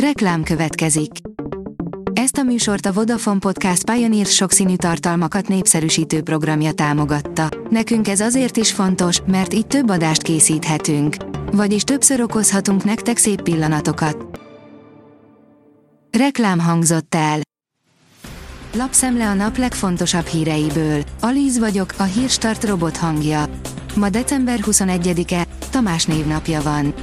Reklám következik. Ezt a műsort a Vodafone Podcast Pioneer sokszínű tartalmakat népszerűsítő programja támogatta. Nekünk ez azért is fontos, mert így több adást készíthetünk. Vagyis többször okozhatunk nektek szép pillanatokat. Reklám hangzott el. Lapszemle a nap legfontosabb híreiből. Alíz vagyok, a hírstart robot hangja. Ma december 21-e, Tamás névnapja van.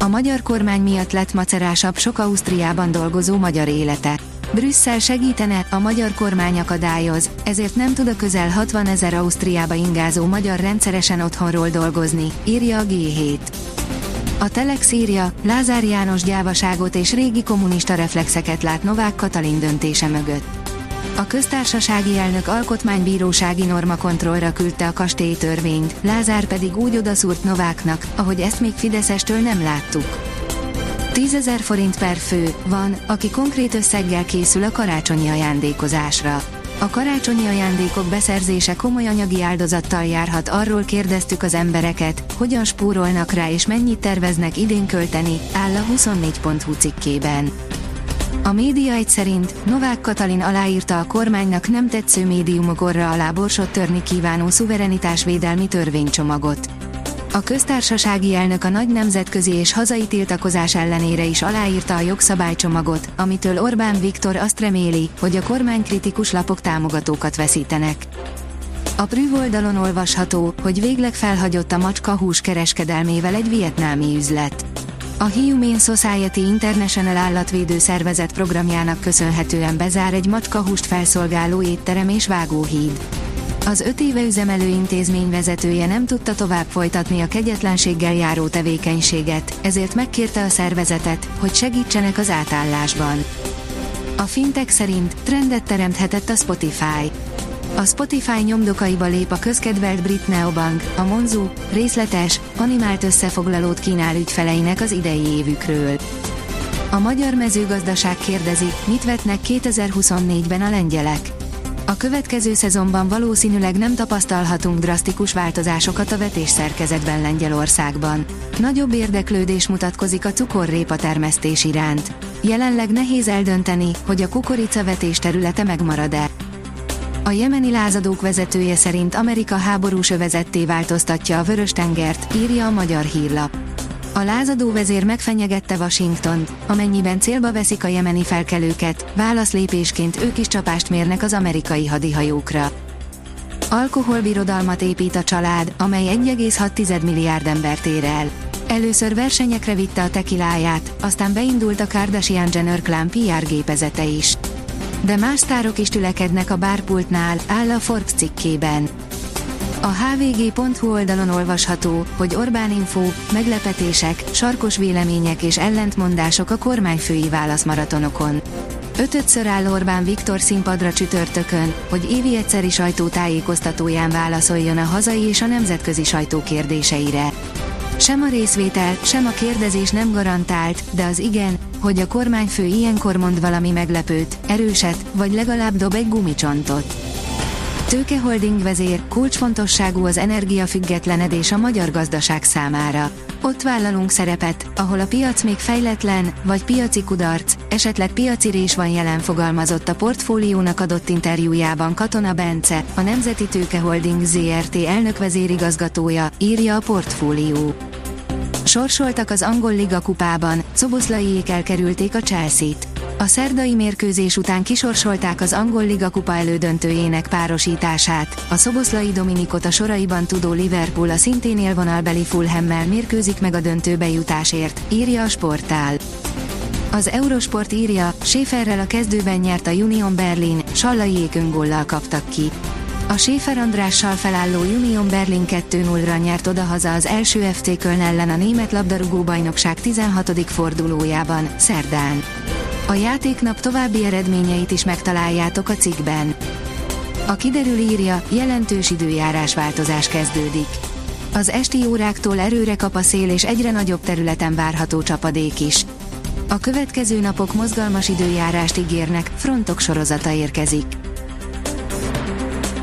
A magyar kormány miatt lett macerásabb sok Ausztriában dolgozó magyar élete. Brüsszel segítene, a magyar kormány akadályoz, ezért nem tud a közel 60 ezer Ausztriába ingázó magyar rendszeresen otthonról dolgozni, írja a G7. A Telex írja, Lázár János gyávaságot és régi kommunista reflexeket lát Novák Katalin döntése mögött. A köztársasági elnök alkotmánybírósági normakontrollra küldte a kastélytörvényt, Lázár pedig úgy odaszúrt Nováknak, ahogy ezt még Fideszestől nem láttuk. 10 forint per fő, van, aki konkrét összeggel készül a karácsonyi ajándékozásra. A karácsonyi ajándékok beszerzése komoly anyagi áldozattal járhat, arról kérdeztük az embereket, hogyan spórolnak rá és mennyit terveznek idén költeni, áll a 24.hu cikkében. A média egy szerint Novák Katalin aláírta a kormánynak nem tetsző médiumok orra alá borsot törni kívánó szuverenitásvédelmi törvénycsomagot. A köztársasági elnök a nagy nemzetközi és hazai tiltakozás ellenére is aláírta a jogszabálycsomagot, amitől Orbán Viktor azt reméli, hogy a kormánykritikus lapok támogatókat veszítenek. A Prüv oldalon olvasható, hogy végleg felhagyott a macska hús kereskedelmével egy vietnámi üzlet. A Humane Society International állatvédő szervezet programjának köszönhetően bezár egy macskahúst felszolgáló étterem és vágóhíd. Az öt éve üzemelő intézmény vezetője nem tudta tovább folytatni a kegyetlenséggel járó tevékenységet, ezért megkérte a szervezetet, hogy segítsenek az átállásban. A fintek szerint trendet teremthetett a Spotify. A Spotify nyomdokaiba lép a közkedvelt brit Neobank, a Monzu, részletes, animált összefoglalót kínál ügyfeleinek az idei évükről. A magyar mezőgazdaság kérdezi, mit vetnek 2024-ben a lengyelek. A következő szezonban valószínűleg nem tapasztalhatunk drasztikus változásokat a vetés szerkezetben Lengyelországban. Nagyobb érdeklődés mutatkozik a cukorrépa termesztés iránt. Jelenleg nehéz eldönteni, hogy a kukorica vetés területe megmarad-e. A jemeni lázadók vezetője szerint Amerika háborús övezetté változtatja a Vörös-tengert, írja a magyar hírlap. A lázadó vezér megfenyegette Washington, amennyiben célba veszik a jemeni felkelőket, válaszlépésként ők is csapást mérnek az amerikai hadihajókra. Alkoholbirodalmat épít a család, amely 1,6 milliárd embert ér el. Először versenyekre vitte a tekiláját, aztán beindult a Kardashian Jenner Clan PR gépezete is. De más sztárok is tülekednek a bárpultnál, áll a Forbes cikkében. A hvg.hu oldalon olvasható, hogy Orbán Info, meglepetések, sarkos vélemények és ellentmondások a kormányfői válaszmaratonokon. Ötödször áll Orbán Viktor színpadra csütörtökön, hogy évi egyszeri sajtótájékoztatóján válaszoljon a hazai és a nemzetközi sajtó kérdéseire. Sem a részvétel, sem a kérdezés nem garantált, de az igen, hogy a kormányfő ilyenkor mond valami meglepőt, erőset, vagy legalább dob egy gumicsontot. Tőkeholding vezér, kulcsfontosságú az energiafüggetlenedés a magyar gazdaság számára. Ott vállalunk szerepet, ahol a piac még fejletlen, vagy piaci kudarc, esetleg piaci rés van jelen fogalmazott a portfóliónak adott interjújában Katona Bence, a Nemzeti Tőkeholding ZRT elnök vezérigazgatója, írja a portfólió. Sorsoltak az angol liga kupában, Szoboszlaiék elkerülték a Chelsea-t. A szerdai mérkőzés után kisorsolták az angol liga kupa elődöntőjének párosítását, a Szoboszlai Dominikot a soraiban tudó Liverpool a szintén élvonalbeli Fulhammel mérkőzik meg a döntőbe jutásért, írja a sportál. Az Eurosport írja, Schäferrel a kezdőben nyert a Union Berlin, Sallaiék öngollal kaptak ki. A Schäfer Andrással felálló Union Berlin 2-0-ra nyert odahaza az első FT Köln ellen a német labdarúgó bajnokság 16. fordulójában, szerdán. A játéknap további eredményeit is megtaláljátok a cikkben. A kiderül írja, jelentős időjárás változás kezdődik. Az esti óráktól erőre kap a szél és egyre nagyobb területen várható csapadék is. A következő napok mozgalmas időjárást ígérnek, frontok sorozata érkezik.